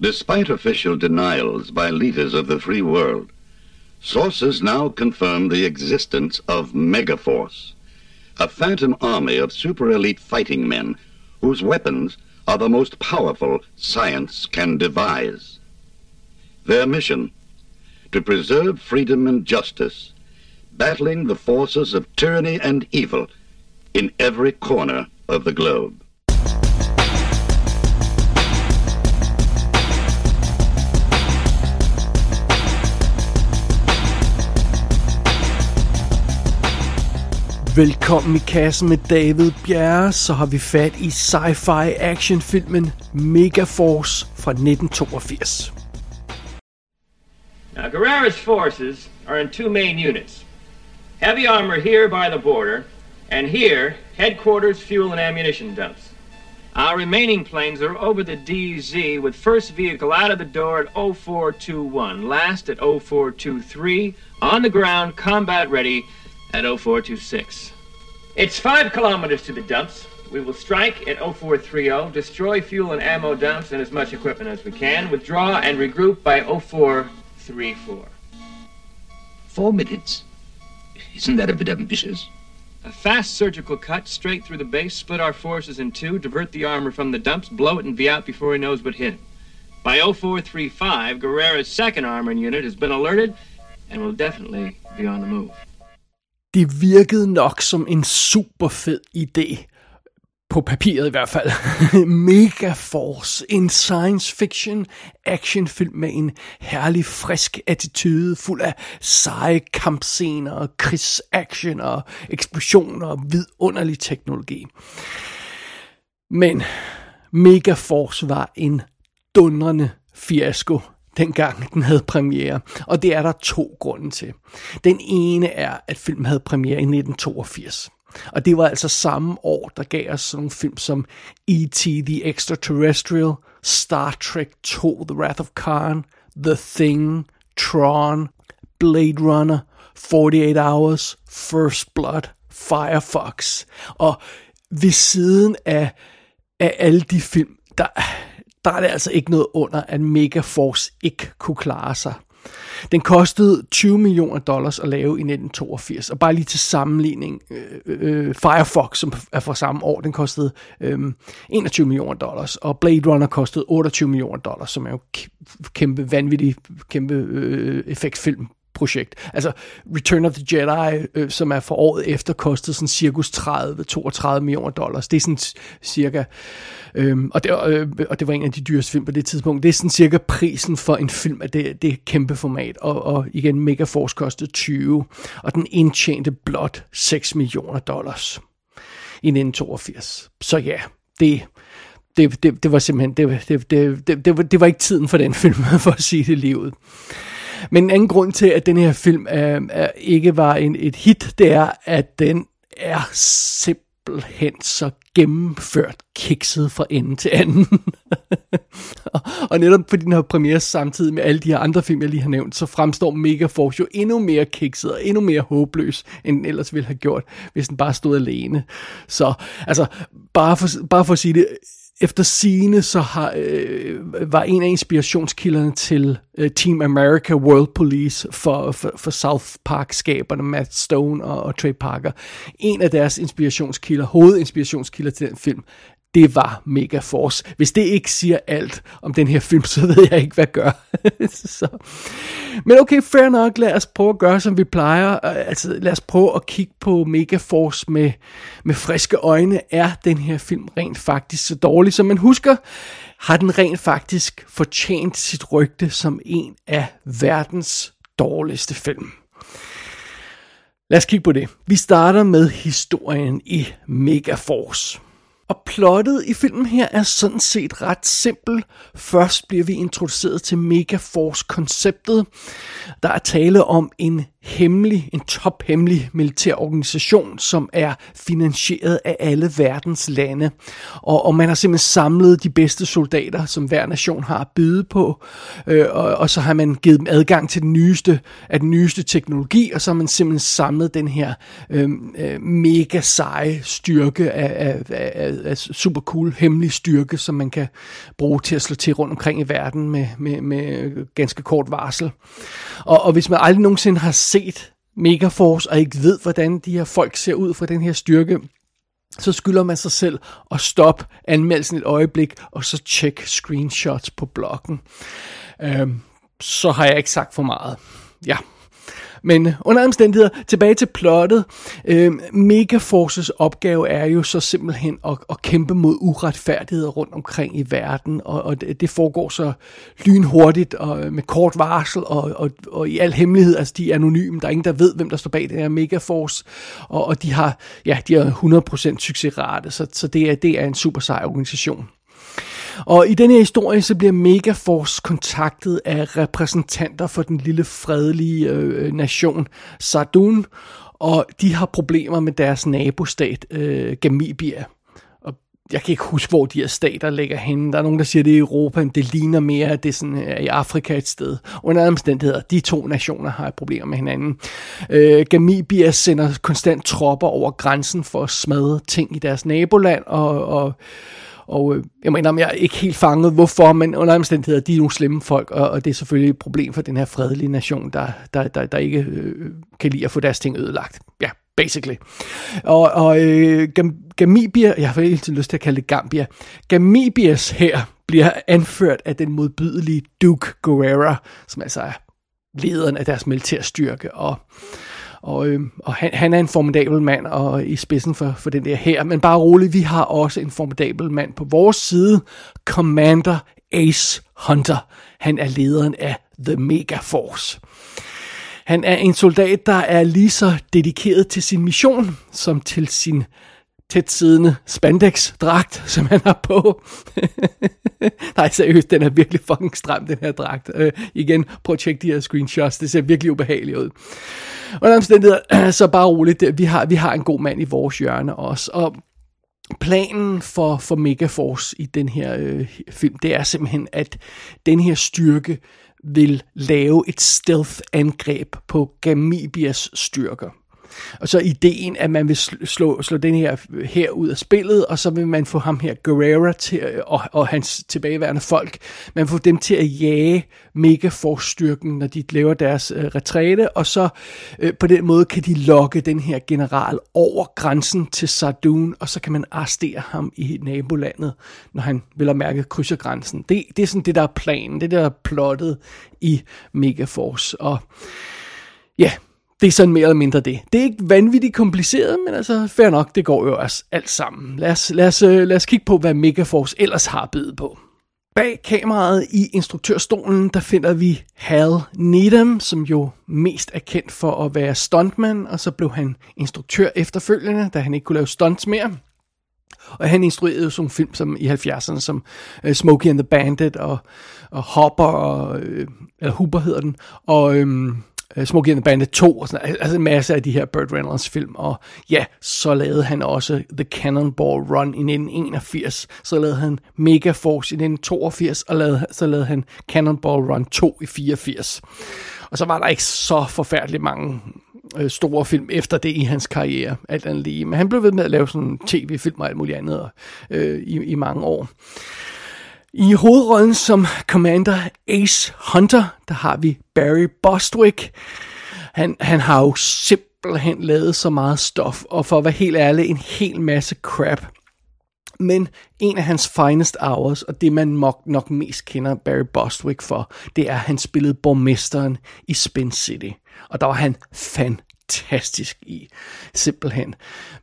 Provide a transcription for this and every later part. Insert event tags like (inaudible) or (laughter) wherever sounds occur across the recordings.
Despite official denials by leaders of the free world, sources now confirm the existence of Megaforce, a phantom army of super elite fighting men whose weapons are the most powerful science can devise. Their mission to preserve freedom and justice, battling the forces of tyranny and evil in every corner of the globe. Velkommen i kassen med David Bjerre, så har vi fat i sci-fi actionfilmen Megaforce fra 1982. Now, Guerrera's forces are in two main units. Heavy armor here by the border, and here, headquarters, fuel, and ammunition dumps. Our remaining planes are over the DZ with first vehicle out of the door at 0421, last at 0423, on the ground, combat ready at 0426. It's five kilometers to the dumps. We will strike at 0430, destroy fuel and ammo dumps and as much equipment as we can, withdraw and regroup by 0434. Four minutes? Isn't that a bit ambitious? A fast surgical cut straight through the base, split our forces in two, divert the armor from the dumps, blow it, and be out before he knows what hit him. By 0435, Guerrera's second armor unit has been alerted and will definitely be on the move. Det virkede nok som en super fed idé. På papiret i hvert fald. (laughs) Mega Force, En science fiction actionfilm med en herlig frisk attitude, fuld af seje kampscener, krigsaction og eksplosioner og vidunderlig teknologi. Men Mega Force var en dundrende fiasko dengang den havde premiere. Og det er der to grunde til. Den ene er, at filmen havde premiere i 1982. Og det var altså samme år, der gav os sådan nogle film som E.T. The Extraterrestrial, Star Trek 2 The Wrath of Khan, The Thing, Tron, Blade Runner, 48 Hours, First Blood, Firefox. Og ved siden af, af alle de film, der, der er det altså ikke noget under, at Megaforce ikke kunne klare sig. Den kostede 20 millioner dollars at lave i 1982, og bare lige til sammenligning, øh, øh, øh, Firefox, som er fra samme år, den kostede øh, 21 millioner dollars, og Blade Runner kostede 28 millioner dollars, som er jo kæmpe, vanvittig, kæmpe øh, øh effektfilm projekt. Altså Return of the Jedi, øh, som er for året efter, kostede sådan cirkus 30-32 millioner dollars. Det er sådan cirka, øh, og, det, øh, og det var en af de dyreste film på det tidspunkt, det er sådan cirka prisen for en film af det, det kæmpe format. Og, og igen, Megaforce kostede 20, og den indtjente blot 6 millioner dollars i 1982. Så ja, det, det, det, det var simpelthen, det, det, det, det, det, var, det var ikke tiden for den film, (laughs) for at sige det livet. Men en anden grund til, at den her film øh, er, ikke var en, et hit, det er, at den er simpelthen så gennemført kikset fra ende til anden. og, (laughs) og netop fordi den har premiere samtidig med alle de her andre film, jeg lige har nævnt, så fremstår Megaforce jo endnu mere kikset og endnu mere håbløs, end den ellers ville have gjort, hvis den bare stod alene. Så altså, bare for, bare for at sige det, efter sine så har, øh, var en af inspirationskilderne til øh, Team America World Police for, for, for South Park-skaberne Matt Stone og, og Trey Parker. En af deres inspirationskilder, hovedinspirationskilder til den film, det var Megaforce. Hvis det ikke siger alt om den her film, (laughs) så ved jeg ikke, hvad gør. (laughs) så. Men okay, fair nok, lad os prøve at gøre, som vi plejer. Altså, lad os prøve at kigge på Megaforce med, med friske øjne. Er den her film rent faktisk så dårlig, som man husker? Har den rent faktisk fortjent sit rygte som en af verdens dårligste film? Lad os kigge på det. Vi starter med historien i Megaforce. Og plottet i filmen her er sådan set ret simpel. Først bliver vi introduceret til Megaforce-konceptet. Der er tale om en hemmelig, en tophemmelig militær organisation, som er finansieret af alle verdens lande. Og, og man har simpelthen samlet de bedste soldater, som hver nation har at byde på, øh, og, og så har man givet dem adgang til den nyeste, af den nyeste teknologi, og så har man simpelthen samlet den her øh, øh mega seje styrke af, af, af, af super cool hemmelig styrke, som man kan bruge til at slå til rundt omkring i verden med, med, med ganske kort varsel. Og, og hvis man aldrig nogensinde har set Megaforce, og ikke ved, hvordan de her folk ser ud fra den her styrke, så skylder man sig selv at stoppe anmeldelsen et øjeblik, og så tjekke screenshots på bloggen. Øhm, så har jeg ikke sagt for meget. Ja. Men under omstændigheder, tilbage til plottet. Øh, Megaforces opgave er jo så simpelthen at, at kæmpe mod uretfærdigheder rundt omkring i verden, og, og det, det foregår så lynhurtigt og øh, med kort varsel og, og, og i al hemmelighed. Altså de er anonyme, der er ingen, der ved, hvem der står bag den her Megaforce, og, og de har, ja, de har 100% succesrate, så, så det, er, det er en super sej organisation. Og i denne her historie, så bliver Megaforce kontaktet af repræsentanter for den lille fredelige øh, øh, nation Sardun, og de har problemer med deres nabostat øh, Gamibia. Og jeg kan ikke huske, hvor de her stater ligger henne. Der er nogen, der siger, at det er i Europa, men det ligner mere, at det er sådan, er i Afrika et sted. Under andre omstændigheder, de to nationer har problemer med hinanden. Øh, Gamibia sender konstant tropper over grænsen for at smadre ting i deres naboland, og, og og øh, jeg mener, jeg er ikke helt fanget, hvorfor, men under omstændigheder, de er nogle slemme folk, og, og det er selvfølgelig et problem for den her fredelige nation, der, der, der, der ikke øh, kan lide at få deres ting ødelagt. Ja, basically. Og, og øh, Gam, Gamibia, jeg har helt lyst til at kalde det Gambia, Gamibias her bliver anført af den modbydelige Duke Guerrera, som altså er lederen af deres militærstyrke, og og, øh, og han, han er en formidabel mand og i spidsen for, for den der her. Men bare roligt, vi har også en formidabel mand på vores side. Commander Ace Hunter. Han er lederen af The Mega Force. Han er en soldat, der er lige så dedikeret til sin mission, som til sin tæt siddende spandex-dragt, som han har på. (laughs) Nej, seriøst, den er virkelig fucking stram, den her dragt. Øh, igen, prøv at tjekke de her screenshots, det ser virkelig ubehageligt ud. Under omstændigheder, (clears throat) så bare roligt, vi har, vi har en god mand i vores hjørne også. Og planen for, for Megaforce i den her øh, film, det er simpelthen, at den her styrke vil lave et stealth-angreb på Gamibias styrker. Og så ideen, at man vil slå, slå den her her ud af spillet, og så vil man få ham her Guerrera til, og, og hans tilbageværende folk, man får dem til at jage Megaforce-styrken, når de laver deres øh, retræte, og så øh, på den måde kan de lokke den her general over grænsen til Sardun, og så kan man arrestere ham i nabolandet, når han vil have mærket krydser grænsen. Det, det er sådan det, der er planen, det der er plottet i Megaforce, og ja, det er sådan mere eller mindre det. Det er ikke vanvittigt kompliceret, men altså fair nok, det går jo også alt sammen. Lad os, lad os, øh, lad os kigge på, hvad Megaforce ellers har bydet på. Bag kameraet i instruktørstolen, der finder vi Hal Needham, som jo mest er kendt for at være stuntman, og så blev han instruktør efterfølgende, da han ikke kunne lave stunts mere. Og han instruerede jo sådan film som i 70'erne, som uh, Smokey and the Bandit og, og Hopper, og, uh, eller Hooper hedder den, og um, Øh, Smokey and the Bandit 2, og sådan, altså en masse af de her Burt Reynolds film, og ja, så lavede han også The Cannonball Run i 1981, så lavede han Mega Force i 1982, og lavede, så lavede han Cannonball Run 2 i 84. Og så var der ikke så forfærdeligt mange øh, store film efter det i hans karriere, alt andet lige. Men han blev ved med at lave sådan tv-film og alt muligt andet øh, i, i mange år. I hovedrollen som Commander Ace Hunter, der har vi Barry Bostwick. Han, han har jo simpelthen lavet så meget stof, og for at være helt ærlig, en hel masse crap. Men en af hans finest hours, og det man nok, nok mest kender Barry Bostwick for, det er, at han spillede borgmesteren i Spin City. Og der var han fantastisk i, simpelthen.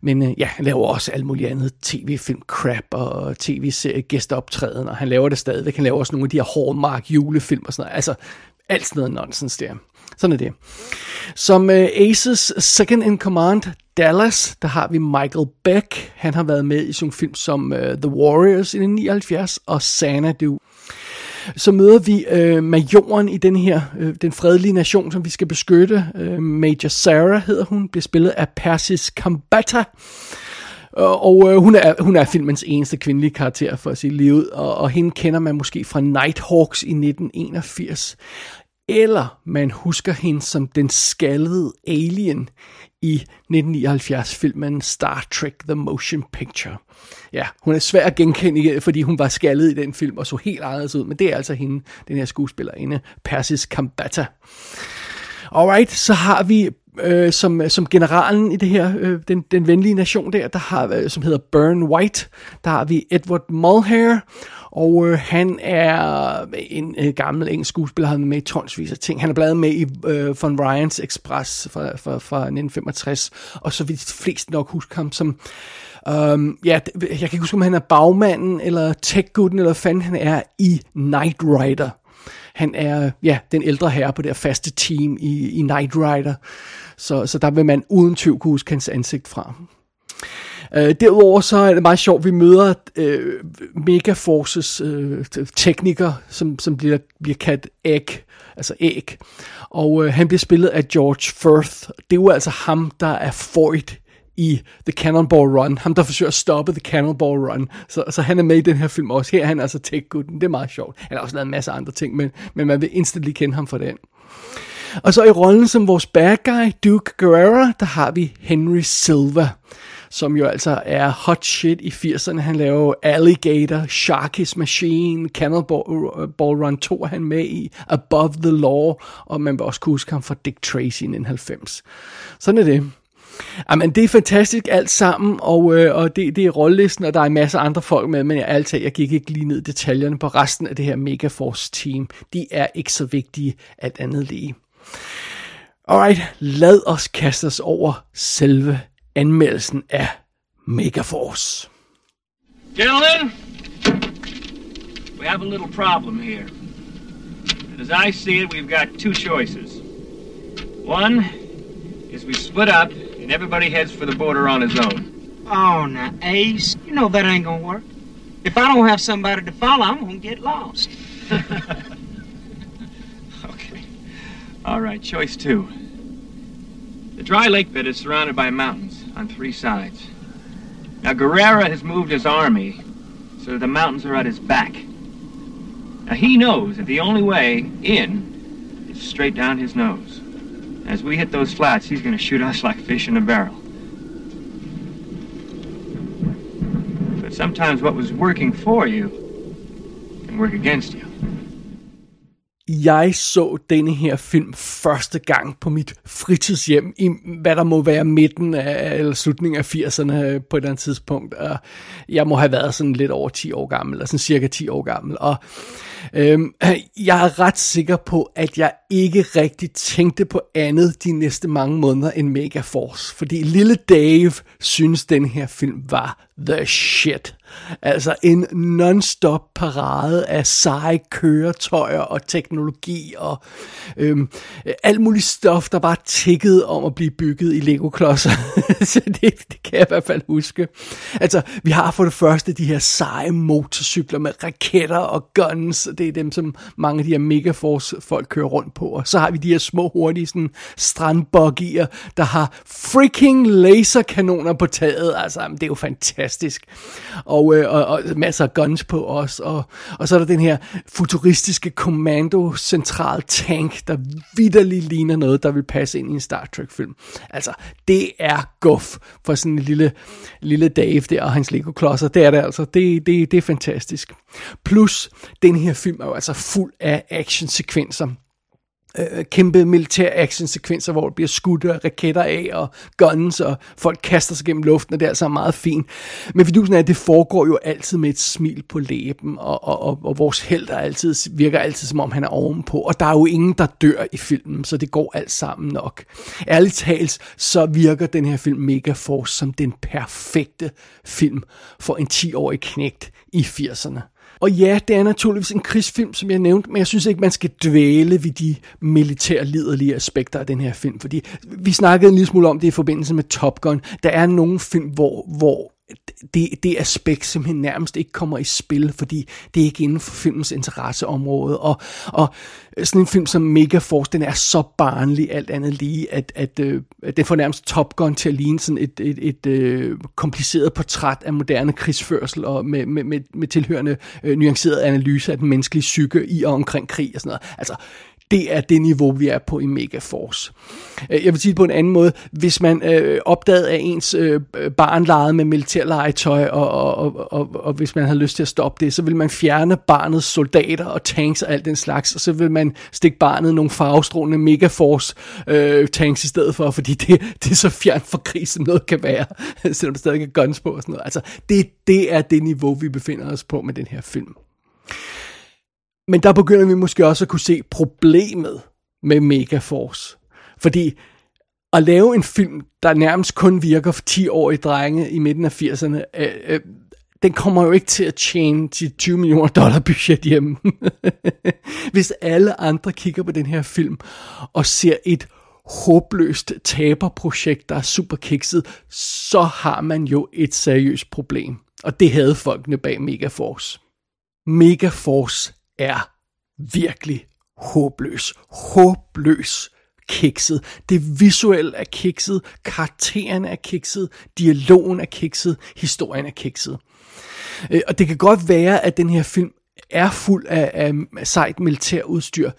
Men øh, ja, han laver også alt muligt andet tv-film crap og tv-serie gæsteoptræden, og han laver det stadigvæk. Han laver også nogle af de her Hallmark julefilm og sådan noget. Altså, alt sådan noget nonsens der. Sådan er det. Som øh, Aces second in command, Dallas, der har vi Michael Beck. Han har været med i sådan film som øh, The Warriors i 79 og Xanadu så møder vi øh, majoren i den her, øh, den fredelige nation, som vi skal beskytte. Øh, Major Sarah hedder hun, bliver spillet af Persis Kambata. Og øh, hun, er, hun er filmens eneste kvindelige karakter, for at sige livet, og, og hende kender man måske fra Nighthawks i 1981. Eller man husker hende som den skaldede alien i 1979-filmen Star Trek The Motion Picture. Ja, hun er svær at genkende, fordi hun var skaldet i den film og så helt anderledes ud, men det er altså hende, den her skuespillerinde, Persis Kambata. Alright, så har vi øh, som, som generalen i det her, øh, den, den venlige nation der, der har, øh, som hedder Burn White, der har vi Edward Mulhair, og øh, han er en øh, gammel engelsk skuespiller, han er med i tonsvis af ting. Han er blandt med i øh, Von Ryans Express fra, fra, fra 1965, og så vil de fleste nok huske ham som... Um, ja, jeg kan ikke huske, om han er bagmanden, eller tech eller hvad fanden han er i Knight Rider. Han er, ja, den ældre herre på det faste team i, i Knight Rider. Så, så der vil man uden tvivl kunne huske hans ansigt fra. Øh, derudover så er det meget sjovt, vi møder øh, Megaforces øh, tekniker, som, som bliver, bliver kaldt Egg, altså æg. Og øh, han bliver spillet af George Firth. Det er jo altså ham, der er Foyt i The Cannonball Run. Ham, der forsøger at stoppe The Cannonball Run. Så, så han er med i den her film også. Her er han altså tech -gutten. Det er meget sjovt. Han har også lavet en masse andre ting, men, men man vil instantly kende ham for den. Og så i rollen som vores bad guy, Duke Guerrero, der har vi Henry Silva som jo altså er hot shit i 80'erne. Han laver Alligator, Sharky's Machine, Cannonball uh, Run 2 er han med i, Above the Law, og man vil også kunne huske ham fra Dick Tracy i 90. Sådan er det. Jamen, det er fantastisk alt sammen, og, øh, og det, det er rollelisten, og der er masser af andre folk med, men jeg, altid, jeg gik ikke lige ned i detaljerne på resten af det her Megaforce-team. De er ikke så vigtige alt andet lige. Alright, lad os kaste os over selve anmeldelsen af Megaforce. Gentlemen, we have a little problem here. As I see it, we've got two choices. One is we split up and everybody heads for the border on his own. Oh, now, Ace, you know that ain't gonna work. If I don't have somebody to follow, I'm gonna get lost. (laughs) okay. All right, choice two. The dry lake bed is surrounded by mountains on three sides. Now, Guerrera has moved his army so the mountains are at his back. Now, he knows that the only way in is straight down his nose. As we hit those flats, he's going to shoot us like fish in a barrel. But sometimes what was working for you can work against you. jeg så denne her film første gang på mit fritidshjem, i hvad der må være midten af, eller slutningen af 80'erne øh, på et eller andet tidspunkt. Og jeg må have været sådan lidt over 10 år gammel, eller sådan cirka 10 år gammel. Og øhm, (clears throat) jeg er ret sikker på, at jeg ikke rigtig tænkte på andet de næste mange måneder end Megaforce. Fordi lille Dave synes, den her film var the shit. Altså en non-stop parade af seje køretøjer og teknologi og øhm, alt muligt stof, der bare tikkede om at blive bygget i Lego-klodser. (laughs) Så det, det kan jeg i hvert fald huske. Altså, vi har for det første de her seje motorcykler med raketter og guns. Det er dem, som mange af de her Megaforce-folk kører rundt på. Og så har vi de her små, hurtige sådan, strandbuggier, der har freaking laserkanoner på taget. Altså, det er jo fantastisk. Og, øh, og, og masser af guns på os. Og, og så er der den her futuristiske kommando central tank, der vidderligt ligner noget, der vil passe ind i en Star Trek-film. Altså, det er guf for sådan en lille, lille Dave der og hans Lego-klodser. Det er det altså. Det, det, det er fantastisk. Plus, den her film er jo altså fuld af actionsekvenser øh, kæmpe militær actionsekvenser, hvor der bliver skudt og raketter af og guns, og folk kaster sig gennem luften, og det er altså meget fint. Men fidusen er, at det foregår jo altid med et smil på læben, og, og, og, og vores held er altid, virker altid som om han er ovenpå, og der er jo ingen, der dør i filmen, så det går alt sammen nok. Ærligt talt, så virker den her film Mega Force som den perfekte film for en 10-årig knægt i 80'erne. Og ja, det er naturligvis en krigsfilm, som jeg nævnte, men jeg synes ikke, man skal dvæle ved de militærliderlige aspekter af den her film, fordi vi snakkede en lille smule om det i forbindelse med Top Gun. Der er nogle film, hvor, hvor det, det aspekt simpelthen nærmest ikke kommer i spil, fordi det er ikke inden for filmens interesseområde. Og, og sådan en film som Megaforce, den er så barnlig alt andet lige, at, at, øh, at den får nærmest Top Gun til at ligne sådan et, et, et, et kompliceret portræt af moderne krigsførsel, og med, med, med, med tilhørende øh, nuanceret analyse af den menneskelige psyke i og omkring krig og sådan noget. Altså, det er det niveau, vi er på i Megaforce. Øh, jeg vil sige det på en anden måde. Hvis man øh, opdagede, at ens øh, barn legede med militærlegetøj, og, og, og, og, og hvis man havde lyst til at stoppe det, så vil man fjerne barnets soldater og tanks og alt den slags, og så vil man stikke barnet nogle farvestrålende Megaforce øh, tanks i stedet for, fordi det, det er så fjern for krig, som noget kan være, (laughs) selvom der stadig er guns på og sådan noget. Altså, det, det er det niveau, vi befinder os på med den her film. Men der begynder vi måske også at kunne se problemet med Megaforce. Fordi at lave en film, der nærmest kun virker for 10-årige drenge i midten af 80'erne, øh, øh, den kommer jo ikke til at tjene til 20 millioner dollar budget hjemme. (laughs) Hvis alle andre kigger på den her film og ser et håbløst taberprojekt, der er super kikset, så har man jo et seriøst problem. Og det havde folkene bag Megaforce. Megaforce er virkelig håbløs. Håbløs kikset. Det visuelle er kikset, karakteren er kikset, dialogen er kikset, historien er kikset. Øh, og det kan godt være, at den her film er fuld af, af sejt militærudstyr,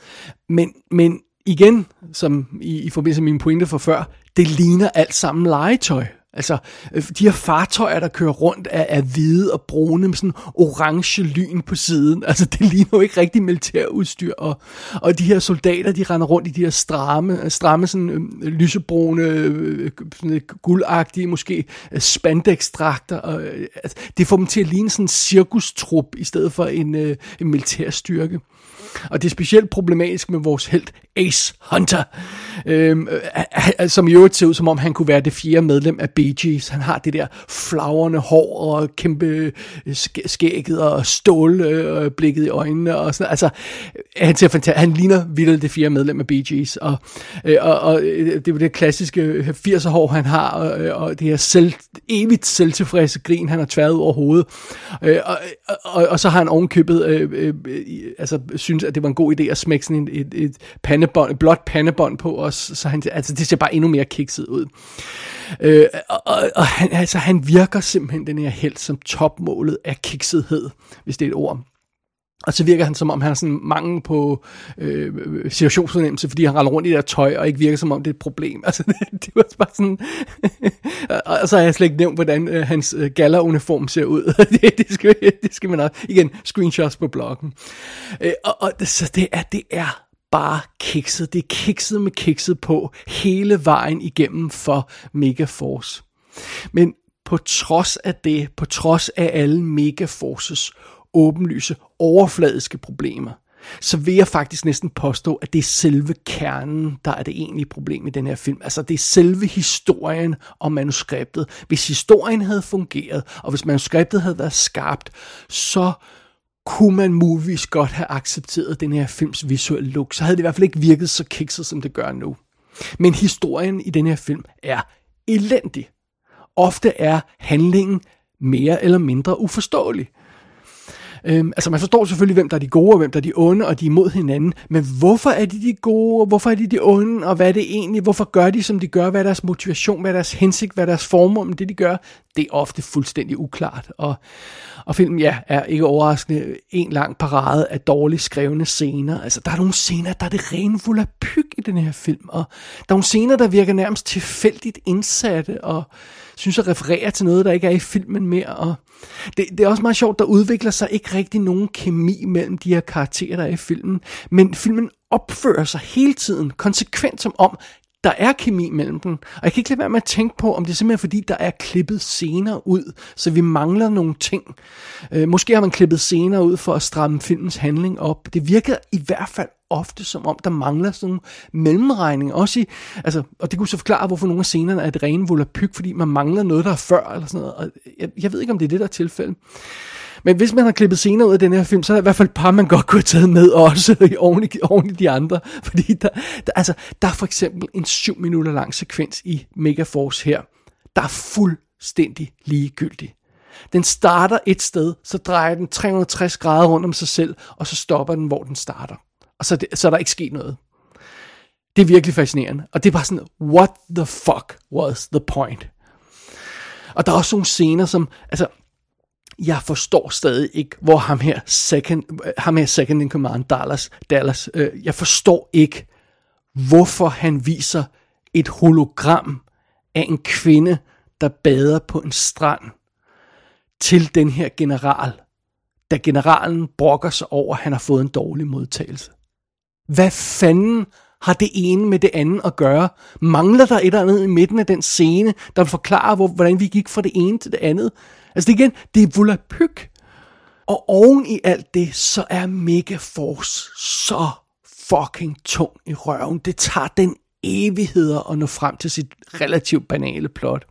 men, men igen, som i, i forbindelse med mine pointe for før, det ligner alt sammen legetøj. Altså, øh, de her fartøjer, der kører rundt, er, er hvide og brune med sådan orange lyn på siden. Altså, det (laughs) ligner jo ikke rigtig militærudstyr. Og, og de her soldater, de render rundt i de her stramme, stramme sådan, øh, lysebrune, øh, sådan, guldagtige, måske øh, spandextrakter. Og, øh, altså, det får dem til at ligne sådan en cirkustrup, i stedet for en, øh, en militærstyrke. Og det er specielt problematisk med vores held Ace Hunter, øhm, øh, øh, som i øvrigt ser ud som om han kunne være det fjerde medlem af Bee Gees. Han har det der flagrende hår og kæmpe øh, skægget og stålblikket øh, i øjnene og sådan Altså, han ser fantastisk. Han ligner vildt det fjerde medlem af Bee Gees. Og, øh, og, og det er det klassiske 80'er hår, han har, og, og det her selv, evigt selvtilfredse grin, han har tværet over hovedet. Øh, og, og, og, så har han ovenkøbet, øh, øh, altså synes, at det var en god idé at smække sådan et, et, et pandebånd, blåt pandebånd på os, så han, altså det ser bare endnu mere kikset ud. Øh, og, og, og han, altså, han virker simpelthen den her held som topmålet af kiksethed, hvis det er et ord. Og så virker han som om, han har sådan mangel på øh, situationsfornemmelse, fordi han render rundt i det der tøj, og ikke virker som om, det er et problem. (laughs) Altså, det, det var bare sådan... (laughs) og så har jeg slet ikke nævnt, hvordan øh, hans øh, galleruniform ser ud. (laughs) det, det, skal, det skal man også... Igen, screenshots på bloggen. Øh, og, og så det er, det er bare kikset. Det er kikset med kikset på hele vejen igennem for Megaforce. Men på trods af det, på trods af alle Megaforces åbenlyse, overfladiske problemer, så vil jeg faktisk næsten påstå, at det er selve kernen, der er det egentlige problem i den her film. Altså det er selve historien og manuskriptet. Hvis historien havde fungeret, og hvis manuskriptet havde været skarpt, så kunne man muligvis godt have accepteret den her films visuelle look, så havde det i hvert fald ikke virket så kikset, som det gør nu. Men historien i den her film er elendig. Ofte er handlingen mere eller mindre uforståelig. Øhm, altså man forstår selvfølgelig, hvem der er de gode, og hvem der er de onde, og de er mod hinanden. Men hvorfor er de de gode, og hvorfor er de de onde, og hvad er det egentlig? Hvorfor gør de, som de gør? Hvad er deres motivation? Hvad er deres hensigt? Hvad er deres formål med det, de gør? Det er ofte fuldstændig uklart. Og, og filmen, ja, er ikke overraskende en lang parade af dårligt skrevne scener. Altså, der er nogle scener, der er det rene fuld af pyg i den her film. Og der er nogle scener, der virker nærmest tilfældigt indsatte, og synes at referere til noget, der ikke er i filmen mere. Og det, det er også meget sjovt, der udvikler sig ikke rigtig nogen kemi mellem de her karakterer, der er i filmen. Men filmen opfører sig hele tiden konsekvent som om, der er kemi mellem dem. Og jeg kan ikke lade være med at tænke på, om det er simpelthen fordi, der er klippet scener ud, så vi mangler nogle ting. Øh, måske har man klippet scener ud for at stramme filmens handling op. Det virker i hvert fald ofte som om, der mangler sådan nogle mellemregning. Også i, altså, og det kunne så forklare, hvorfor nogle af scenerne er et rene volapyk, fordi man mangler noget, der er før, eller sådan noget. Og jeg, jeg ved ikke, om det er det, der er tilfældet. Men hvis man har klippet scener ud af den her film, så er der i hvert fald et par, man godt kunne have taget med også oven (laughs) i, oven i de andre. (laughs) Fordi der, der, altså, der er for eksempel en 7 minutter lang sekvens i Megaforce her, der er fuldstændig ligegyldig. Den starter et sted, så drejer den 360 grader rundt om sig selv, og så stopper den, hvor den starter. Og så, det, så er der ikke sket noget. Det er virkelig fascinerende. Og det er bare sådan, what the fuck was the point? Og der er også nogle scener, som, altså, jeg forstår stadig ikke, hvor ham her second, ham her second in command, Dallas, Dallas øh, jeg forstår ikke, hvorfor han viser et hologram af en kvinde, der bader på en strand til den her general, da generalen brokker sig over, at han har fået en dårlig modtagelse. Hvad fanden har det ene med det andet at gøre? Mangler der et eller andet i midten af den scene, der forklarer, hvor, hvordan vi gik fra det ene til det andet? Altså det igen, det er volapyk. Og oven i alt det, så er Mega Force så fucking tung i røven. Det tager den evigheder at nå frem til sit relativt banale plot.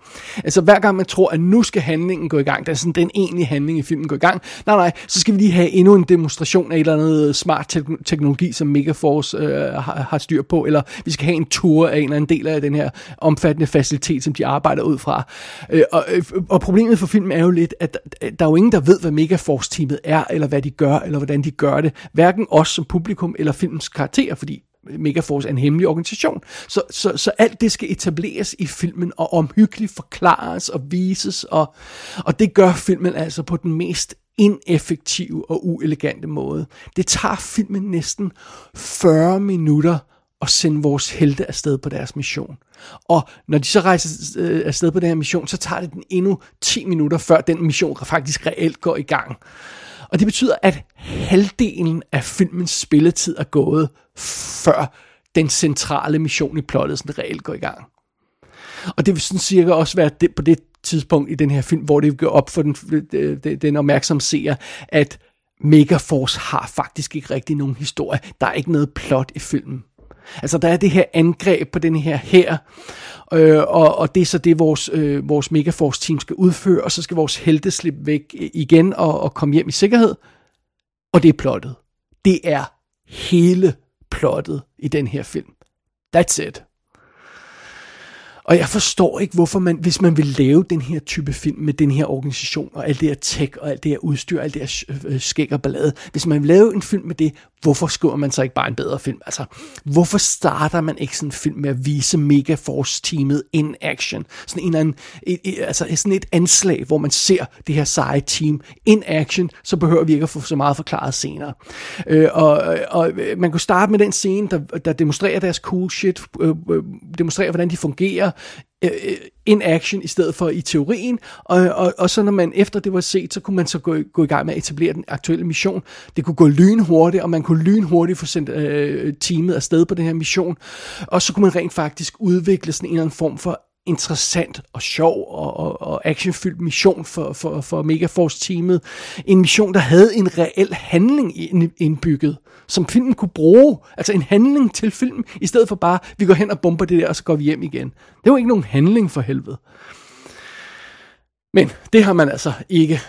Altså hver gang man tror, at nu skal handlingen gå i gang, der er sådan den egentlige handling i filmen går i gang, nej nej, så skal vi lige have endnu en demonstration af et eller andet smart te- teknologi, som Megaforce øh, har, har styr på, eller vi skal have en tour af en eller anden del af den her omfattende facilitet, som de arbejder ud fra. Øh, og, øh, og problemet for filmen er jo lidt, at der er jo ingen, der ved, hvad Megaforce-teamet er, eller hvad de gør, eller hvordan de gør det. Hverken os som publikum, eller filmens karakterer, fordi Megaforce er en hemmelig organisation. Så, så, så alt det skal etableres i filmen og omhyggeligt forklares og vises, og, og det gør filmen altså på den mest ineffektive og uelegante måde. Det tager filmen næsten 40 minutter at sende vores helte afsted på deres mission. Og når de så rejser øh, afsted på den her mission, så tager det den endnu 10 minutter, før den mission faktisk reelt går i gang. Og det betyder, at halvdelen af filmens spilletid er gået, før den centrale mission i plottet sådan reelt går i gang. Og det vil sådan cirka også være det, på det tidspunkt i den her film, hvor det går op for den, den, den opmærksomme seer, at Megaforce har faktisk ikke rigtig nogen historie. Der er ikke noget plot i filmen. Altså der er det her angreb på den her her, øh, og, og det er så det, vores, øh, vores Megaforce-team skal udføre, og så skal vores helte slippe væk igen og, og komme hjem i sikkerhed. Og det er plottet. Det er hele plottet i den her film. That's it. Og jeg forstår ikke, hvorfor man, hvis man vil lave den her type film med den her organisation, og alt det her tech, og alt det her udstyr, alt det her øh, skæg og ballade, hvis man vil lave en film med det, hvorfor skriver man så ikke bare en bedre film? Altså, hvorfor starter man ikke sådan en film med at vise Megaforce-teamet in action? Sådan en eller anden, et, et, altså sådan et anslag, hvor man ser det her seje team in action, så behøver vi ikke at få så meget forklaret senere. Øh, og, og øh, man kunne starte med den scene, der, der demonstrerer deres cool shit, øh, øh demonstrerer, hvordan de fungerer, Øh, øh, in action i stedet for i teorien, og, og, og så når man efter det var set, så kunne man så gå, gå i gang med at etablere den aktuelle mission. Det kunne gå lynhurtigt, og man kunne lynhurtigt få sendt øh, teamet afsted på den her mission, og så kunne man rent faktisk udvikle sådan en eller anden form for interessant og sjov og, og, og actionfyldt mission for, for, for Megaforce-teamet. En mission, der havde en reel handling indbygget, som filmen kunne bruge. Altså en handling til filmen, i stedet for bare, vi går hen og bomber det der, og så går vi hjem igen. Det var ikke nogen handling for helvede. Men det har man altså ikke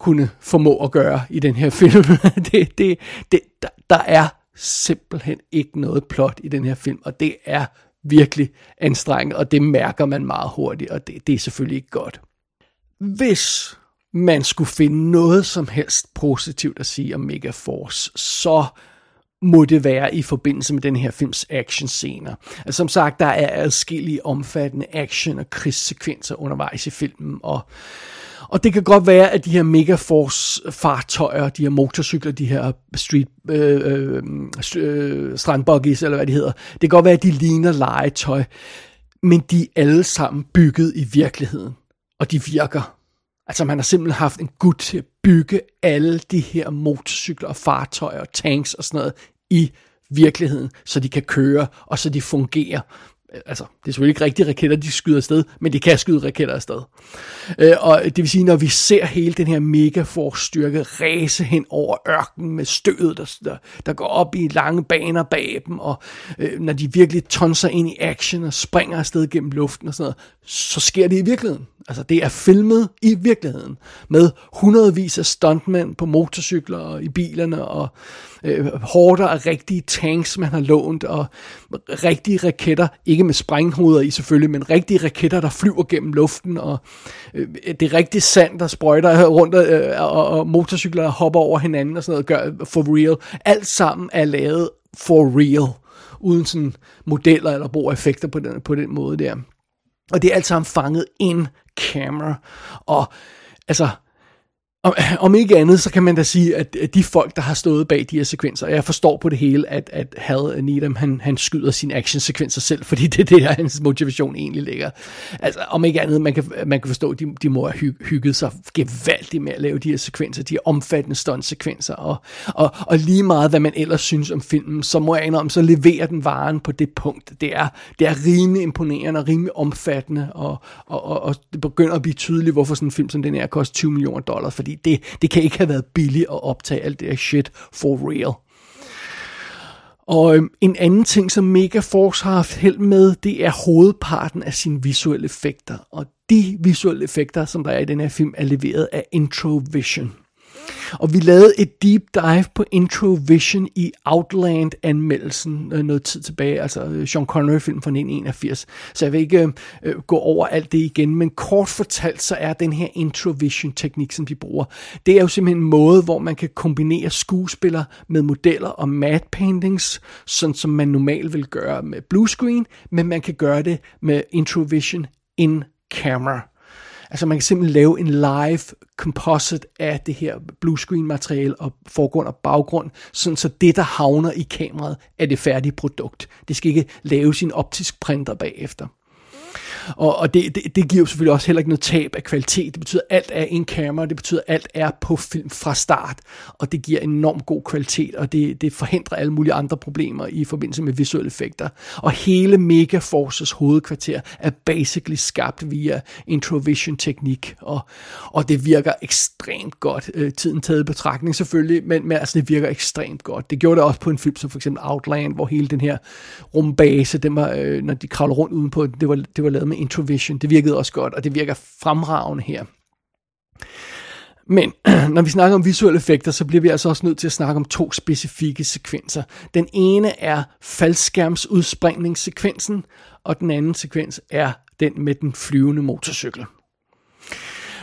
kunne formå at gøre i den her film. (laughs) det, det, det, der, der er simpelthen ikke noget plot i den her film, og det er virkelig anstrengende, og det mærker man meget hurtigt, og det, det er selvfølgelig ikke godt. Hvis man skulle finde noget som helst positivt at sige om Megaforce, så må det være i forbindelse med den her films actionscener. Altså, som sagt, der er adskillige omfattende action- og krigssekvenser undervejs i filmen, og og det kan godt være, at de her Megaforce-fartøjer, de her motorcykler, de her street øh, øh, øh, strandbuggies, eller hvad de hedder, det kan godt være, at de ligner legetøj, men de er alle sammen bygget i virkeligheden, og de virker. Altså man har simpelthen haft en gut til at bygge alle de her motorcykler og fartøjer og tanks og sådan noget i virkeligheden, så de kan køre, og så de fungerer altså, det er selvfølgelig ikke rigtige raketter, de skyder afsted, men de kan skyde raketter afsted. Øh, og det vil sige, når vi ser hele den her mega styrke ræse hen over ørkenen med stødet, der, der, der går op i lange baner bag dem, og øh, når de virkelig tonser ind i action og springer afsted gennem luften og sådan noget, så sker det i virkeligheden. Altså, det er filmet i virkeligheden, med hundredvis af stuntmænd på motorcykler og i bilerne, og øh, hårder af rigtige tanks, man har lånt, og rigtige raketter, ikke med sprænghoveder i selvfølgelig, men rigtige raketter, der flyver gennem luften, og øh, det er rigtig sand, der sprøjter rundt, øh, og, og motorcykler, der hopper over hinanden og sådan noget, gør for real. Alt sammen er lavet for real, uden sådan modeller eller bruger effekter på den, på den måde der. Og det er alt sammen fanget in camera. Og altså, om, (clears throat) om ikke andet, så kan man da sige, at, de folk, der har stået bag de her sekvenser, jeg forstår på det hele, at, at Hal øh, Needham, han, han skyder sine actionsekvenser selv, fordi det er det, der hans motivation egentlig ligger. Altså, om ikke andet, man kan, man kan forstå, at de, de må have hy, hygget sig gevaldigt med at lave de her sekvenser, de her omfattende stuntsekvenser, og, og, og lige meget, hvad man ellers synes om filmen, så må jeg om, så leverer den varen på det punkt. Det er, det er rimelig imponerende og rimelig omfattende, og, og, og, og det begynder at blive tydeligt, hvorfor sådan en film som den her koster 20 millioner dollars, fordi det, det kan ikke have været billigt at optage alt det her shit for real. Og øhm, en anden ting, som Megaforce har haft held med, det er hovedparten af sine visuelle effekter. Og de visuelle effekter, som der er i den her film, er leveret af Introvision. Og vi lavede et deep dive på Introvision i Outland-anmeldelsen øh, noget tid tilbage, altså øh, Sean Connery-film fra 1981. Så jeg vil ikke øh, øh, gå over alt det igen, men kort fortalt, så er den her Introvision-teknik, som de bruger, det er jo simpelthen en måde, hvor man kan kombinere skuespiller med modeller og matte paintings, sådan som man normalt vil gøre med bluescreen, men man kan gøre det med Introvision in camera. Altså man kan simpelthen lave en live composite af det her bluescreen materiale og forgrund og baggrund, sådan så det, der havner i kameraet, er det færdige produkt. Det skal ikke lave sin optisk printer bagefter. Og, og det, det, det giver jo selvfølgelig også heller ikke noget tab af kvalitet. Det betyder, at alt er en kamera, det betyder, at alt er på film fra start, og det giver enormt god kvalitet, og det, det forhindrer alle mulige andre problemer i forbindelse med visuelle effekter. Og hele Megaforces hovedkvarter er basically skabt via Introvision-teknik, og, og det virker ekstremt godt, øh, tiden taget i betragtning selvfølgelig, men, men altså det virker ekstremt godt. Det gjorde det også på en film som for eksempel Outland, hvor hele den her rumbase, den var, øh, når de kravler rundt udenpå, det var, det var lavet med Introvision. Det virkede også godt, og det virker fremragende her. Men (clears throat) når vi snakker om visuelle effekter, så bliver vi altså også nødt til at snakke om to specifikke sekvenser. Den ene er faldskærmsudspringningssekvensen, og den anden sekvens er den med den flyvende motorcykel.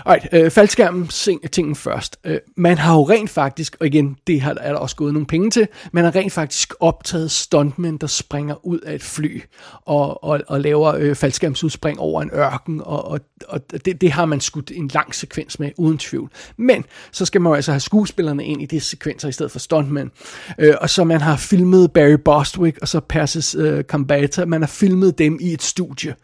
Alright, øh, faldskærmen tingen først. Øh, man har jo rent faktisk, og igen, det har, er der også gået nogle penge til, man har rent faktisk optaget stuntmænd, der springer ud af et fly og, og, og laver øh, faldskærmsudspring over en ørken, og, og, og det, det har man skudt en lang sekvens med, uden tvivl. Men så skal man jo altså have skuespillerne ind i de sekvenser i stedet for stuntmænd. Øh, og så man har filmet Barry Bostwick og så Persis øh, Kambata, man har filmet dem i et studie,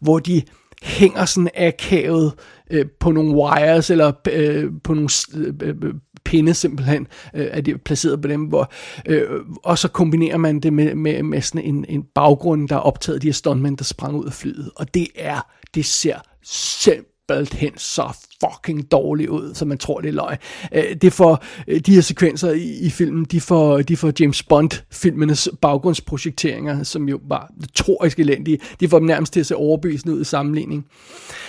hvor de hænger sådan akavet øh, på nogle wires, eller øh, på nogle øh, øh, pinde simpelthen, øh, er det placeret på dem, hvor, øh, og så kombinerer man det med, med, med sådan en, en baggrund, der er optaget af de her stuntmænd, der sprang ud af flyet, og det er, det ser simpelthen så fucking dårligt ud, så man tror, det er løg. Øh, det får, øh, de her sekvenser i, i filmen, de får, de får James Bond-filmenes baggrundsprojekteringer, som jo var notorisk elendige, de får dem nærmest til at se overbevisende ud i sammenligning.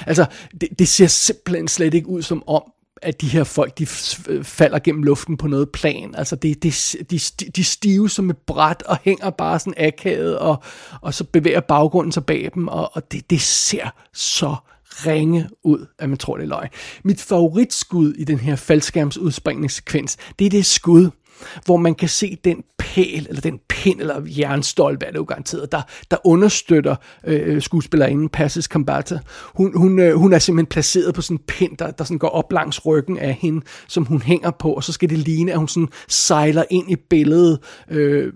Altså, det, det ser simpelthen slet ikke ud som om, at de her folk, de øh, falder gennem luften på noget plan. Altså, det, det, de, de stive som et bræt og hænger bare sådan akavet, og, og så bevæger baggrunden sig bag dem, og, og det, det ser så ringe ud, at man tror, det er løgn. Mit favoritskud i den her faldskærmsudspringningssekvens, det er det skud, hvor man kan se den pæl, eller den pind, eller jernstolpe, er det jo garanteret, der, der understøtter øh, skuespillerinden Passes Kambata. Hun, hun, øh, hun er simpelthen placeret på sådan en pind, der, der sådan går op langs ryggen af hende, som hun hænger på, og så skal det ligne, at hun sådan sejler ind i billedet øh,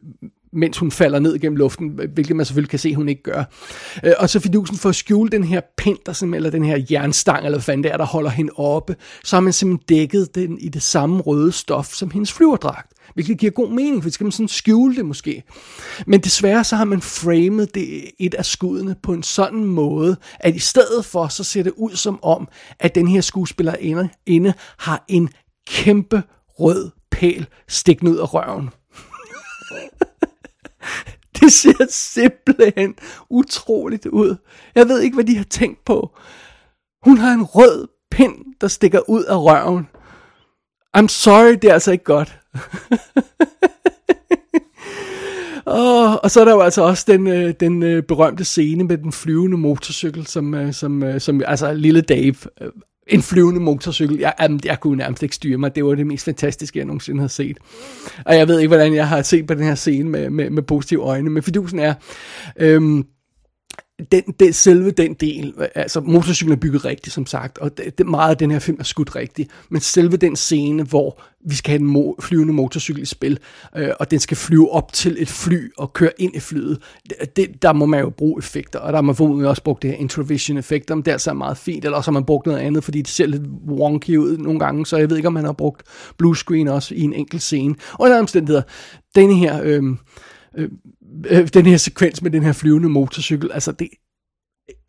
mens hun falder ned gennem luften, hvilket man selvfølgelig kan se, hun ikke gør. Øh, og så fidusen for at skjule den her pind, der eller den her jernstang, eller hvad fanden det er, der holder hende oppe, så har man simpelthen dækket den i det samme røde stof som hendes flyverdragt. Hvilket giver god mening, for så skal man sådan skjule det måske. Men desværre så har man framet det, et af skuddene på en sådan måde, at i stedet for, så ser det ud som om, at den her skuespiller inde, inde har en kæmpe rød pæl stikkende ud af røven. (laughs) (laughs) Det ser simpelthen utroligt ud. Jeg ved ikke, hvad de har tænkt på. Hun har en rød pind, der stikker ud af røven. I'm sorry, det er altså ikke godt. (laughs) Og, og så er der jo altså også den, øh, den øh, berømte scene med den flyvende motorcykel, som, øh, som, som altså lille Dave, en flyvende motorcykel. Jeg, jamen, jeg kunne nærmest ikke styre mig. Det var det mest fantastiske, jeg nogensinde har set. Og jeg ved ikke, hvordan jeg har set på den her scene med, med, med positive øjne. Men fidusen er... Øhm, den, den, selve den del, altså motorcyklen er bygget rigtigt, som sagt, og det, det, meget af den her film er skudt rigtigt, men selve den scene, hvor vi skal have en mo- flyvende motorcykel i spil, øh, og den skal flyve op til et fly og køre ind i flyet, det, der må man jo bruge effekter, og der har man formodentlig også brugt det her introvision effekter, men det er altså meget fint, eller også har man brugt noget andet, fordi det ser lidt wonky ud nogle gange, så jeg ved ikke, om man har brugt blue screen også i en enkelt scene. Og en omstændigheder, denne her... Øh, øh, øh, den her sekvens med den her flyvende motorcykel, altså det,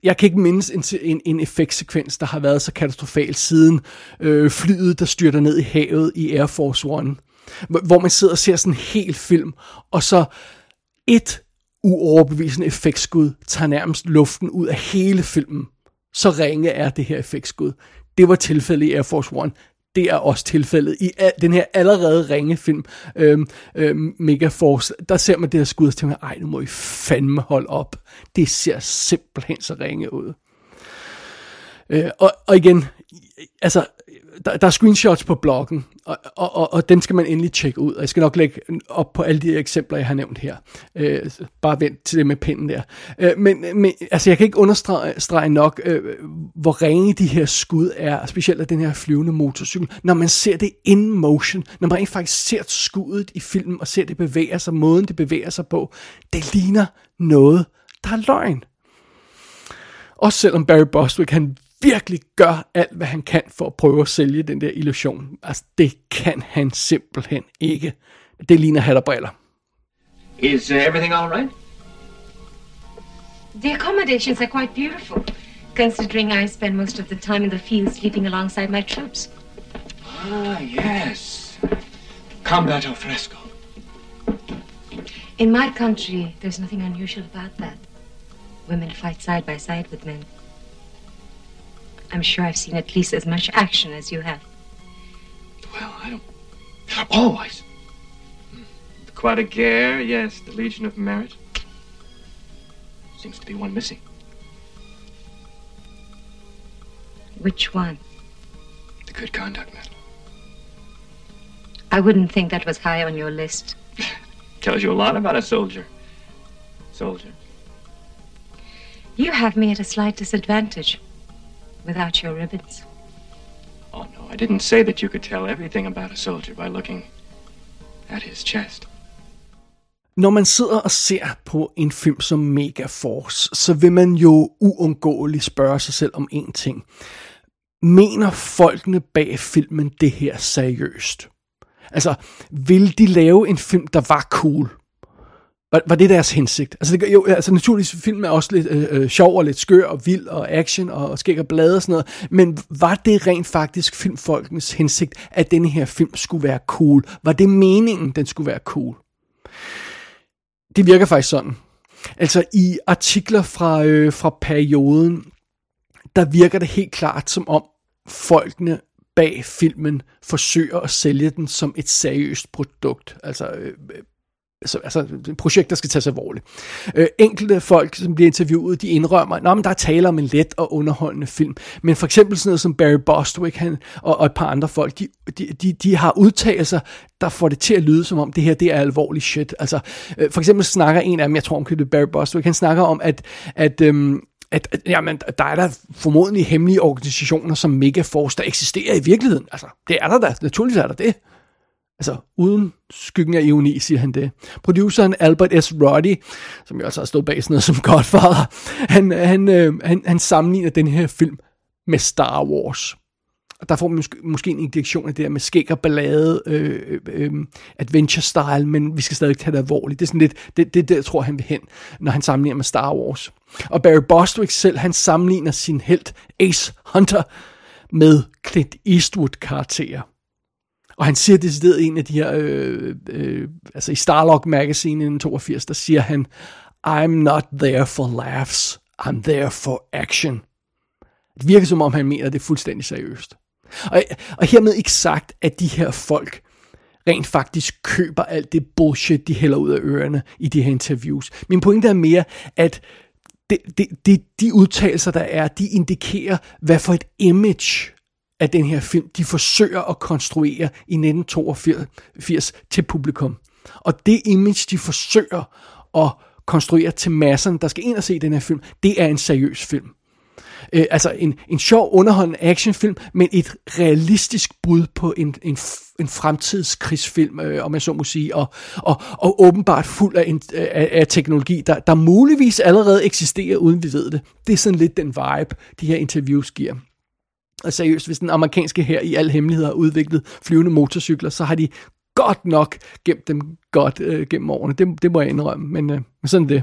jeg kan ikke mindes en, en, en effektsekvens, der har været så katastrofal siden øh, flyet, der styrter ned i havet i Air Force One. Hvor man sidder og ser sådan en hel film, og så et uoverbevisende effektskud tager nærmest luften ud af hele filmen. Så ringe er det her effektskud. Det var tilfældet i Air Force One det er også tilfældet i al, den her allerede ringe film, øhm, øhm, Megaforce. Der ser man det her skud, og tænker ej, nu må I fandme holde op. Det ser simpelthen så ringe ud. Øh, og, og igen, altså, der, der er screenshots på bloggen, og, og, og, og den skal man endelig tjekke ud. Og jeg skal nok lægge op på alle de eksempler, jeg har nævnt her. Øh, bare vent til det med pinden der. Øh, men, men altså, jeg kan ikke understrege nok, øh, hvor rene de her skud er, specielt af den her flyvende motorcykel, når man ser det in motion, når man rent faktisk ser skuddet i filmen, og ser det bevæger sig, måden det bevæger sig på, det ligner noget, der er løgn. Også selvom Barry Bostwick, han virkelig gør alt, hvad han kan for at prøve at sælge den der illusion. Altså, det kan han simpelthen ikke. Det ligner hat og briller. Is uh, everything all right? The accommodations are quite beautiful, considering I spend most of the time in the field sleeping alongside my troops. Ah, yes. Combat al fresco. In my country, there's nothing unusual about that. Women fight side by side with men. I'm sure I've seen at least as much action as you have. Well, I don't. Oh, I. Croix de Guerre, yes. The Legion of Merit. Seems to be one missing. Which one? The Good Conduct Medal. I wouldn't think that was high on your list. (laughs) Tells you a lot about a soldier. Soldier. You have me at a slight disadvantage without your ribbons. Oh, no, I didn't say that you could tell everything about a soldier by looking at his chest. Når man sidder og ser på en film som Megaforce, så vil man jo uundgåeligt spørge sig selv om en ting. Mener folkene bag filmen det her seriøst? Altså, vil de lave en film, der var cool? Var, var det deres hensigt? Altså, det, jo, altså naturligvis, filmen er også lidt øh, øh, sjov og lidt skør og vild og action og, og skæg og blade og sådan noget. Men var det rent faktisk filmfolkenes hensigt, at denne her film skulle være cool? Var det meningen, den skulle være cool? Det virker faktisk sådan. Altså i artikler fra, øh, fra perioden, der virker det helt klart som om folkene bag filmen forsøger at sælge den som et seriøst produkt. Altså, øh, altså, altså et projekt, der skal tages alvorligt. Øh, enkelte folk, som bliver interviewet, de indrømmer, at der er tale om en let og underholdende film. Men for eksempel sådan noget som Barry Bostwick han, og, og et par andre folk, de, de, de, de har udtalelser, der får det til at lyde som om, det her det er alvorlig shit. Altså, øh, for eksempel snakker en af dem, jeg tror om det er Barry Bostwick, han snakker om, at, at øhm, at, at jamen, der er der formodentlig hemmelige organisationer som Megaforce, der eksisterer i virkeligheden. Altså, det er der da. Naturligvis er der det. Altså, uden skyggen af ironi, siger han det. Produceren Albert S. Roddy, som jo altså har stået bag sådan noget som (laughs) Godfather, han, han, øh, han, han sammenligner den her film med Star Wars. Og der får man måske, måske en indikation af det der med skæg og ballade, øh, øh, øh, adventure style, men vi skal stadig tage det alvorligt. Det er sådan lidt, det, det, det jeg tror han vil hen, når han sammenligner med Star Wars. Og Barry Bostwick selv, han sammenligner sin held Ace Hunter med Clint Eastwood-karakterer. Og han siger decideret i en af de her, øh, øh, altså i Starlog Magazine i 82, der siger han, I'm not there for laughs, I'm there for action. Det virker som om, han mener det fuldstændig seriøst. Og, og hermed ikke sagt, at de her folk rent faktisk køber alt det bullshit, de hælder ud af ørerne i de her interviews. Min pointe er mere, at det, det, det, de udtalelser, der er, de indikerer, hvad for et image af den her film, de forsøger at konstruere i 1982 til publikum. Og det image, de forsøger at konstruere til masserne, der skal ind og se den her film, det er en seriøs film. Øh, altså en, en sjov, underholdende actionfilm, men et realistisk bud på en, en, en fremtidskrigsfilm, øh, om jeg så må sige, og, og, og åbenbart fuld af, en, af, af teknologi, der, der muligvis allerede eksisterer, uden vi ved det. Det er sådan lidt den vibe, de her interviews giver. Og seriøst, hvis den amerikanske her i al hemmelighed har udviklet flyvende motorcykler, så har de godt nok gemt dem godt øh, gennem årene. Det, det må jeg indrømme, men øh, sådan det.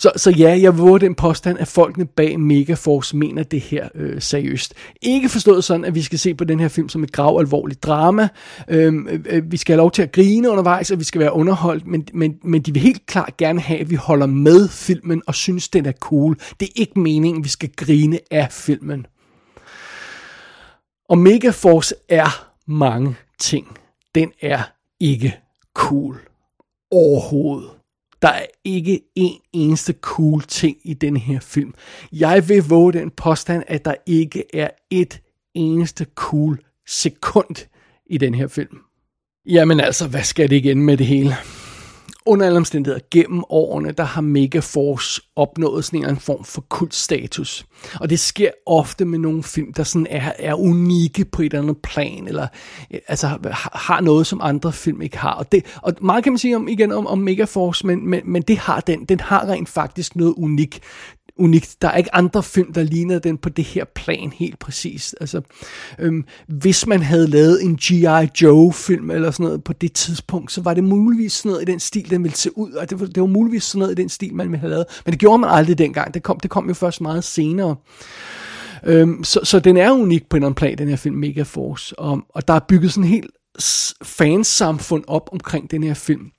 Så, så ja, jeg våger den påstand, at folkene bag Megaforce mener det her øh, seriøst. Ikke forstået sådan, at vi skal se på den her film som et grav alvorligt drama. Øhm, øh, øh, vi skal have lov til at grine undervejs, og vi skal være underholdt, men, men, men de vil helt klart gerne have, at vi holder med filmen og synes, den er cool. Det er ikke meningen, at vi skal grine af filmen. Og Megaforce er mange ting. Den er ikke cool. Overhovedet. Der er ikke en eneste cool ting i den her film. Jeg vil våge den påstand, at der ikke er et eneste cool sekund i den her film. Jamen altså, hvad skal det igen med det hele? Under alle omstændigheder, gennem årene, der har Megaforce opnået sådan en form for kultstatus. Og det sker ofte med nogle film, der sådan er, er unikke på et eller andet plan, eller øh, altså har noget, som andre film ikke har. Og, det, og meget kan man sige om, igen om, om Megaforce, men, men, men det har den. Den har rent faktisk noget unikt unikt. Der er ikke andre film, der ligner den på det her plan helt præcist. Altså, øhm, hvis man havde lavet en G.I. Joe-film eller sådan noget på det tidspunkt, så var det muligvis sådan noget i den stil, den ville se ud, og det var, det var muligvis sådan noget i den stil, man ville have lavet. Men det gjorde man aldrig dengang. Det kom, det kom jo først meget senere. Øhm, så, så den er unik på en eller anden plan, den her film Megaforce. Og, og der er bygget sådan en helt fansamfund op omkring den her film.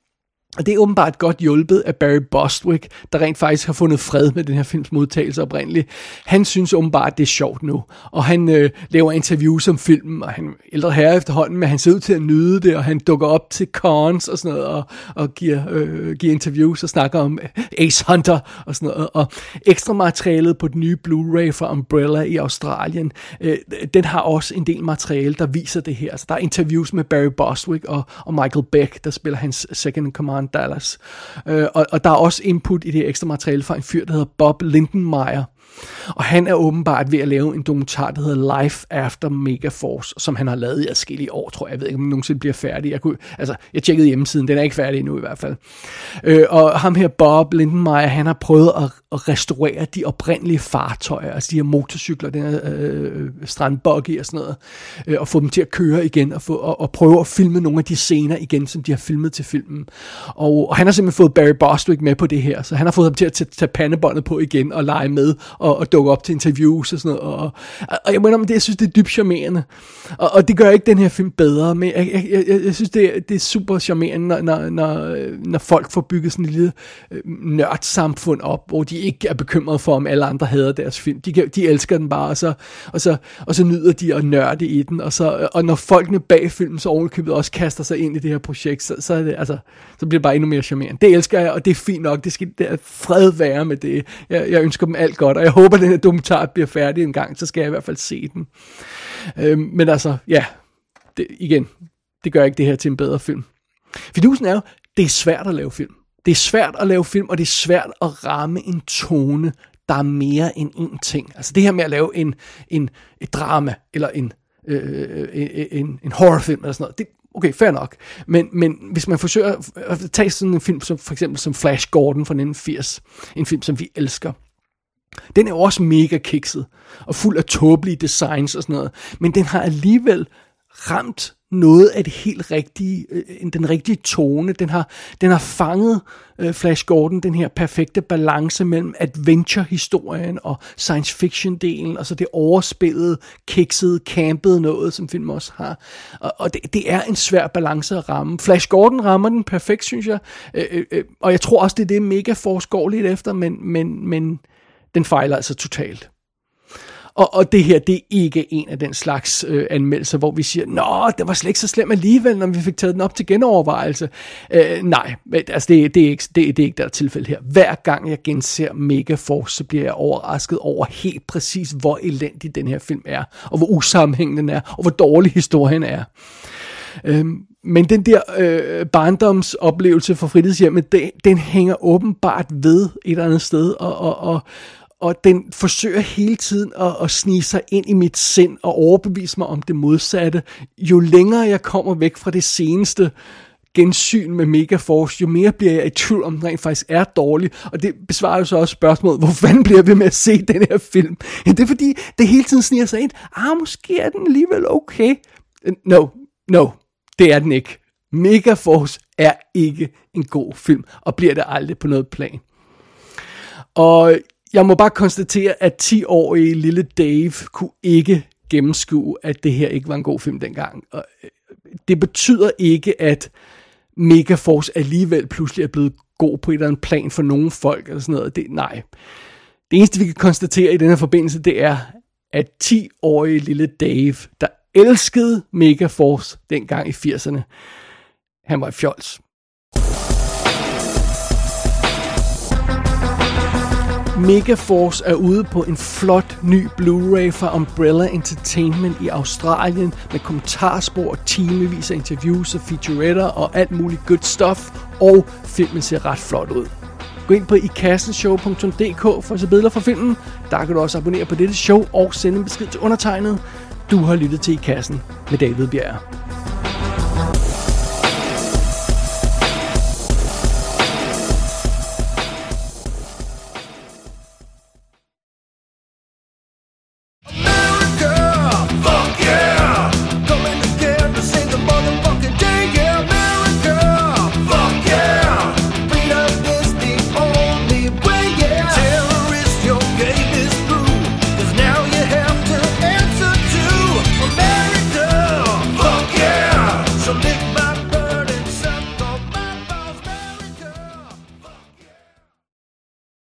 Og det er åbenbart godt hjulpet af Barry Bostwick, der rent faktisk har fundet fred med den her films modtagelse oprindeligt. Han synes åbenbart, det er sjovt nu, og han øh, laver interviews om filmen, og han er ældre herre efterhånden, men han ser ud til at nyde det, og han dukker op til cons og sådan noget, og, og giver, øh, giver interviews og snakker om Ace Hunter og sådan noget. Og ekstra materialet på den nye Blu-ray fra Umbrella i Australien, øh, den har også en del materiale, der viser det her. Så der er interviews med Barry Bostwick og, og Michael Beck, der spiller hans second command Dallas. Øh, og, og der er også input i det ekstra materiale fra en fyr, der hedder Bob Lindenmeyer, og han er åbenbart ved at lave en dokumentar, der hedder Life After Megaforce, som han har lavet i adskillige år, tror jeg. Jeg ved ikke, om den nogensinde bliver færdig. Jeg, kunne, altså, jeg tjekkede hjemmesiden, den er ikke færdig endnu i hvert fald. Øh, og ham her, Bob Lindenmeyer, han har prøvet at, at restaurere de oprindelige fartøjer, altså de her motorcykler, den her øh, strandbuggy og sådan noget, øh, og få dem til at køre igen, og, få, og, og prøve at filme nogle af de scener igen, som de har filmet til filmen. Og, og han har simpelthen fået Barry Bostwick med på det her, så han har fået ham til at tage, tage pandebåndet på igen og lege med, og, og dukke op til interviews og sådan noget. Og, og jeg mener, det, jeg synes, det er dybt charmerende. Og, og det gør ikke den her film bedre, men jeg, jeg, jeg, jeg synes, det er, det er super charmerende, når, når, når, når folk får bygget sådan et lille øh, nørdsamfund op, hvor de ikke er bekymrede for, om alle andre hader deres film. De, de elsker den bare, og så, og, så, og så nyder de at nørde i den. Og, så, og når folkene bag filmen så ovenkøbet også kaster sig ind i det her projekt, så, så, er det, altså, så bliver det bare endnu mere charmerende. Det elsker jeg, og det er fint nok. Det skal det er fred være med det. Jeg, jeg ønsker dem alt godt, og jeg håber, den her dokumentar bliver færdig en gang, så skal jeg i hvert fald se den. Øh, men altså, ja, det, igen, det gør ikke det her til en bedre film. Fidusen er jo, det er svært at lave film. Det er svært at lave film, og det er svært at ramme en tone, der er mere end én ting. Altså det her med at lave en, en, et drama, eller en, øh, øh, øh en, en horrorfilm, eller sådan noget, det, okay, fair nok. Men, men hvis man forsøger at tage sådan en film, som for eksempel som Flash Gordon fra 1980, en film, som vi elsker, den er også mega kikset, og fuld af tåbelige designs og sådan noget, men den har alligevel ramt noget af det helt rigtige, øh, den rigtige tone. Den har, den har fanget øh, Flash Gordon, den her perfekte balance mellem adventure-historien og science fiction-delen, og så det overspillede, kiksede, campede noget, som film også har. Og, og det, det er en svær balance at ramme. Flash Gordon rammer den perfekt, synes jeg, øh, øh, øh og jeg tror også, det er det, Mega Force går lidt efter, men, men, men den fejler altså totalt. Og, og det her, det er ikke en af den slags øh, anmeldelser, hvor vi siger, Nå, det var slet ikke så slemt alligevel, når vi fik taget den op til genovervejelse. Øh, nej, altså det, det, er ikke, det, det er ikke der tilfælde her. Hver gang jeg genser Megaforce, så bliver jeg overrasket over helt præcis, hvor elendig den her film er, og hvor usammenhængende den er, og hvor dårlig historien er. Øh, men den der øh, barndomsoplevelse for fritidshjemmet, den, den hænger åbenbart ved et eller andet sted, og, og, og, og den forsøger hele tiden at, at snige sig ind i mit sind og overbevise mig om det modsatte. Jo længere jeg kommer væk fra det seneste gensyn med Megaforce, jo mere bliver jeg i tvivl om, den rent faktisk er dårlig. Og det besvarer jo så også spørgsmålet, hvor fanden bliver vi med at se den her film? Ja, det er fordi, det hele tiden sniger sig ind. Ah, måske er den alligevel okay. No, no, det er den ikke. Megaforce er ikke en god film, og bliver det aldrig på noget plan. Og jeg må bare konstatere, at 10-årige lille Dave kunne ikke gennemskue, at det her ikke var en god film dengang. Og øh, det betyder ikke, at Megaforce alligevel pludselig er blevet god på et eller andet plan for nogle folk, eller sådan noget. Det, nej. Det eneste, vi kan konstatere i den her forbindelse, det er, at 10-årige lille Dave, der elskede Megaforce dengang i 80'erne, han var i fjols. Megaforce er ude på en flot ny Blu-ray fra Umbrella Entertainment i Australien med kommentarspor, timevis af interviews og featuretter og alt muligt good stuff, og filmen ser ret flot ud. Gå ind på ikassenshow.dk for at se billeder fra filmen. Der kan du også abonnere på dette show og sende en besked til undertegnet. Du har lyttet til I Kassen med David Bjerg.